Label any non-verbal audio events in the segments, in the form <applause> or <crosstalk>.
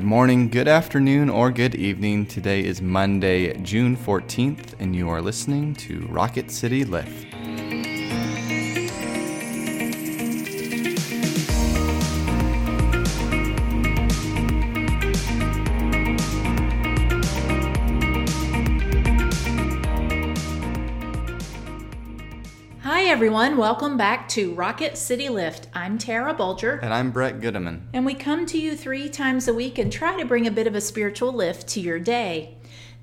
Good morning, good afternoon, or good evening. Today is Monday, June 14th, and you are listening to Rocket City Lift. Everyone. Welcome back to Rocket City Lift. I'm Tara Bulger, And I'm Brett Goodeman. and we come to you three times a week and try to bring a bit of a spiritual lift to your day.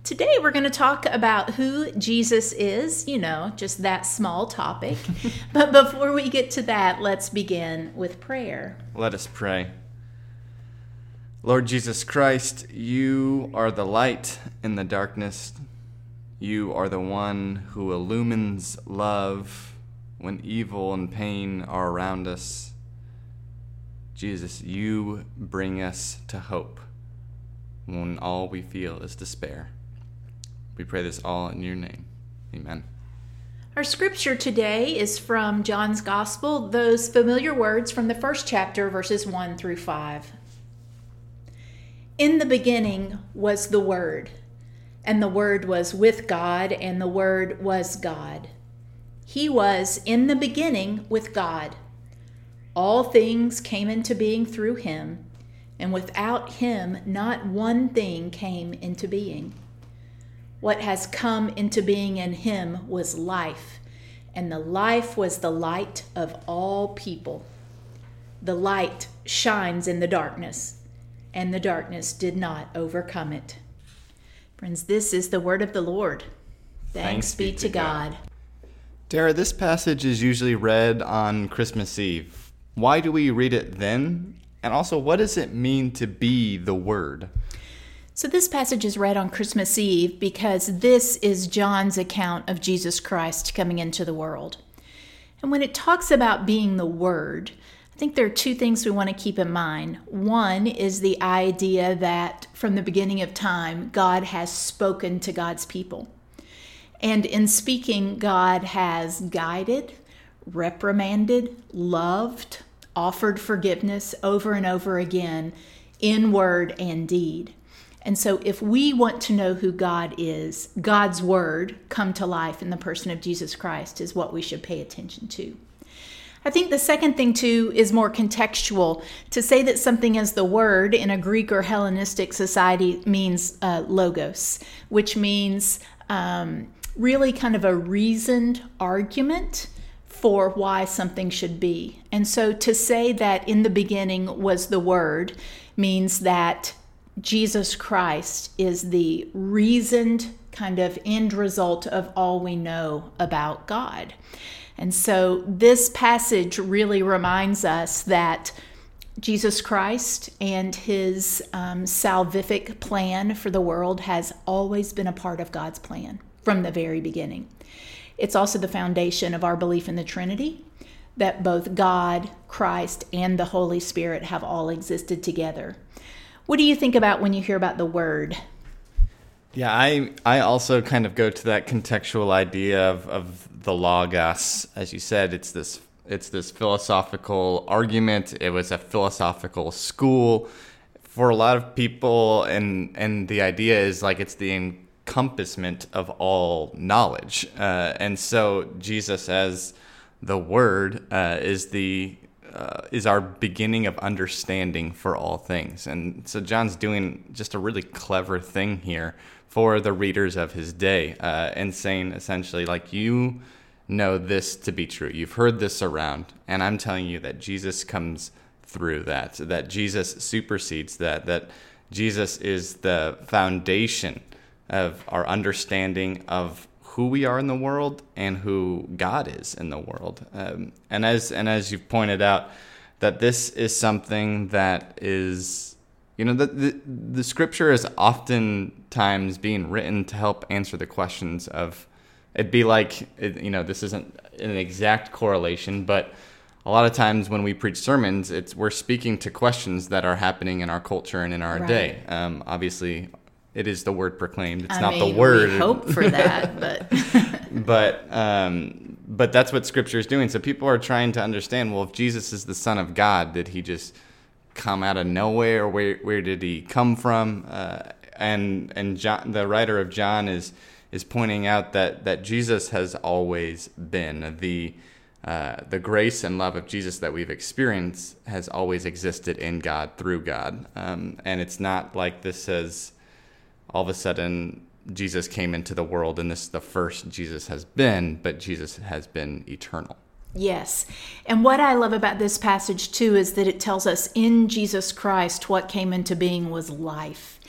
Today, we're going to talk about who Jesus is, you know, just that small topic. <laughs> but before we get to that, let's begin with prayer. Let us pray. Lord Jesus Christ, you are the light in the darkness. You are the one who illumines love when evil and pain are around us. Jesus, you bring us to hope when all we feel is despair. We pray this all in your name. Amen. Our scripture today is from John's Gospel, those familiar words from the first chapter, verses 1 through 5. In the beginning was the Word, and the Word was with God, and the Word was God. He was in the beginning with God. All things came into being through him, and without him, not one thing came into being. What has come into being in him was life, and the life was the light of all people. The light shines in the darkness, and the darkness did not overcome it. Friends, this is the word of the Lord. Thanks, be, to God. Dara, this passage is usually read on Christmas Eve. Why do we read it then? And also, what does it mean to be the Word? So, this passage is read on Christmas Eve because this is John's account of Jesus Christ coming into the world. And when it talks about being the Word, I think there are two things we want to keep in mind. One is the idea that from the beginning of time, God has spoken to God's people. And in speaking, God has guided, reprimanded, loved, offered forgiveness over and over again in word and deed. And so, if we want to know who God is, God's word come to life in the person of Jesus Christ is what we should pay attention to. I think the second thing, too, is more contextual. To say that something is the word in a Greek or Hellenistic society means uh, logos, which means um, really kind of a reasoned argument for why something should be. And so to say that in the beginning was the Word means that Jesus Christ is the reasoned kind of end result of all we know about God. And so this passage really reminds us that Jesus Christ and his um, salvific plan for the world has always been a part of God's plan from the very beginning. It's also the foundation of our belief in the Trinity, that both God, Christ, and the Holy Spirit have all existed together. What do you think about when you hear about the Word? Yeah, I I also kind of go to that contextual idea of, of the logos. As you said, it's this it's this philosophical argument. It was a philosophical school for a lot of people, and and the idea is like it's the encompassment of all knowledge. Uh, and so Jesus, as the Word, uh, is the uh, is our beginning of understanding for all things. And so John's doing just a really clever thing here for the readers of his day uh, and saying essentially, like, you know this to be true. You've heard this around, and I'm telling you that Jesus comes through that, that Jesus supersedes that, that Jesus is the foundation of our understanding of who we are in the world and who God is in the world. Um, and as and as you've pointed out, that this is something that is, you know, the, the the scripture is oftentimes being written to help answer the questions of. It'd be like, you know, this isn't an exact correlation, but a lot of times when we preach sermons, it's we're speaking to questions that are happening in our culture and in our Right. day. Um, obviously, it is the word proclaimed. It's I not mean, the word. We hope for <laughs> that, but <laughs> but um, but that's what Scripture is doing. So people are trying to understand. Well, if Jesus is the Son of God, did he just come out of nowhere? Where where did he come from? Uh, and and John, the writer of John is is pointing out that that Jesus has always been the uh, the grace and love of Jesus that we've experienced has always existed in God through God, um, and it's not like this says all of a sudden Jesus came into the world and this is the first Jesus has been, but Jesus has been eternal. Yes. And what I love about this passage too is that it tells us in Jesus Christ what came into being was life.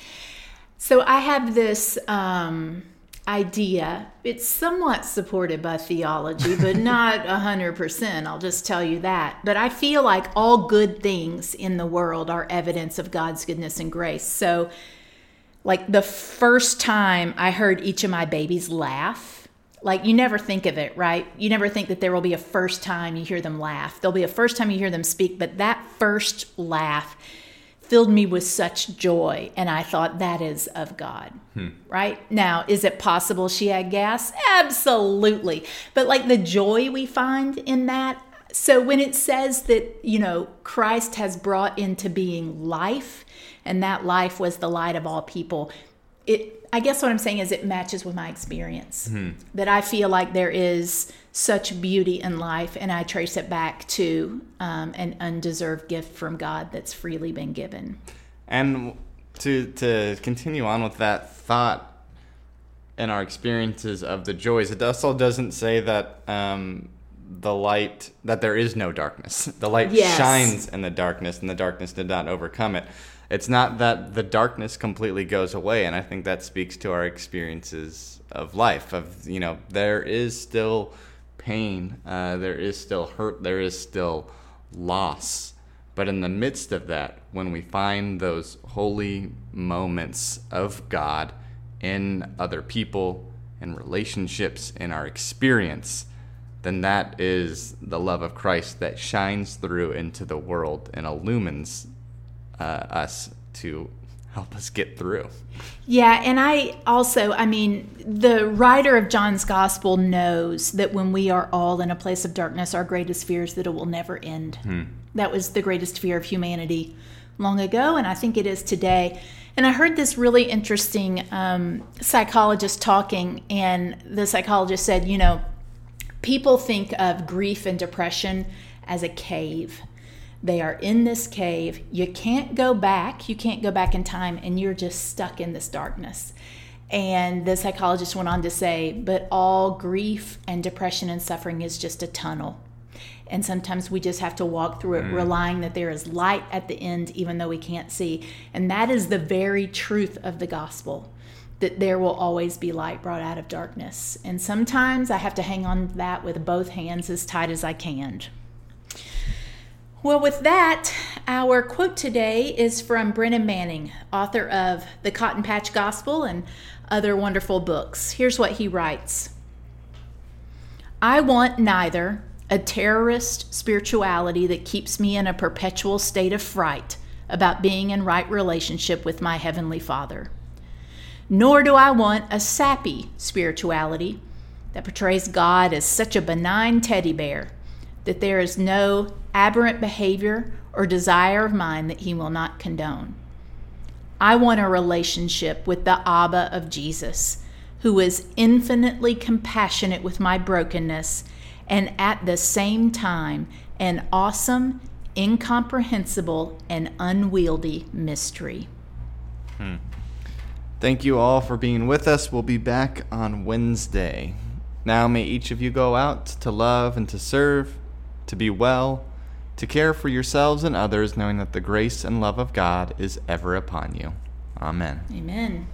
So I have this um, idea. It's somewhat supported by theology, but <laughs> not 100%. I'll just tell you that. But I feel like all good things in the world are evidence of God's goodness and grace. So, like the first time I heard each of my babies laugh, like you never think of it, right? You never think that there will be a first time you hear them laugh. There'll be a first time you hear them speak, but that first laugh filled me with such joy. And I thought that is of God, hmm. right? Now, is it possible she had gas? Absolutely. But like the joy we find in that. So when it says that, you know, Christ has brought into being life, and that life was the light of all people, it I guess what I'm saying is it matches with my experience. Mm-hmm. That I feel like there is such beauty in life, and I trace it back to um, an undeserved gift from God that's freely been given. And to to continue on with that thought and our experiences of the joys, it also doesn't say that um, the light that there is no darkness. <laughs> The light yes. shines in the darkness, and the darkness did not overcome it it's not that the darkness completely goes away and i think that speaks to our experiences of life of you know there is still pain uh, there is still hurt there is still loss. But in the midst of that when we find those holy moments of god in other people in relationships in our experience then that is the love of christ that shines through into the world and illumines uh, us to help us get through. Yeah, and I also, I mean, the writer of John's gospel knows that when we are all in a place of darkness, our greatest fear is that it will never end. Hmm. That was the greatest fear of humanity long ago, and I think it is today. And I heard this really interesting um, psychologist talking, and the psychologist said, you know, people think of grief and depression as a cave they are in this cave. You can't go back. You can't go back in time, and you're just stuck in this darkness. And the psychologist went on to say, but all grief and depression and suffering is just a tunnel. And sometimes we just have to walk through it, mm. relying that there is light at the end, even though we can't see. And that is the very truth of the gospel that there will always be light brought out of darkness. And sometimes I have to hang on to that with both hands as tight as I can. Well, with that, our quote today is from Brennan Manning, author of The Cotton Patch Gospel and other wonderful books. Here's what he writes I want neither a terrorist spirituality that keeps me in a perpetual state of fright about being in right relationship with my Heavenly Father, nor do I want a sappy spirituality that portrays God as such a benign teddy bear that there is no aberrant behavior or desire of mine that he will not condone. I want a relationship with the Abba of Jesus, who is infinitely compassionate with my brokenness and at the same time an awesome, incomprehensible, and unwieldy mystery. Hmm. Thank you all for being with us. We'll be back on Wednesday. Now, may each of you go out to love and to serve to be well, to care for yourselves and others, knowing that the grace and love of God is ever upon you. Amen. Amen.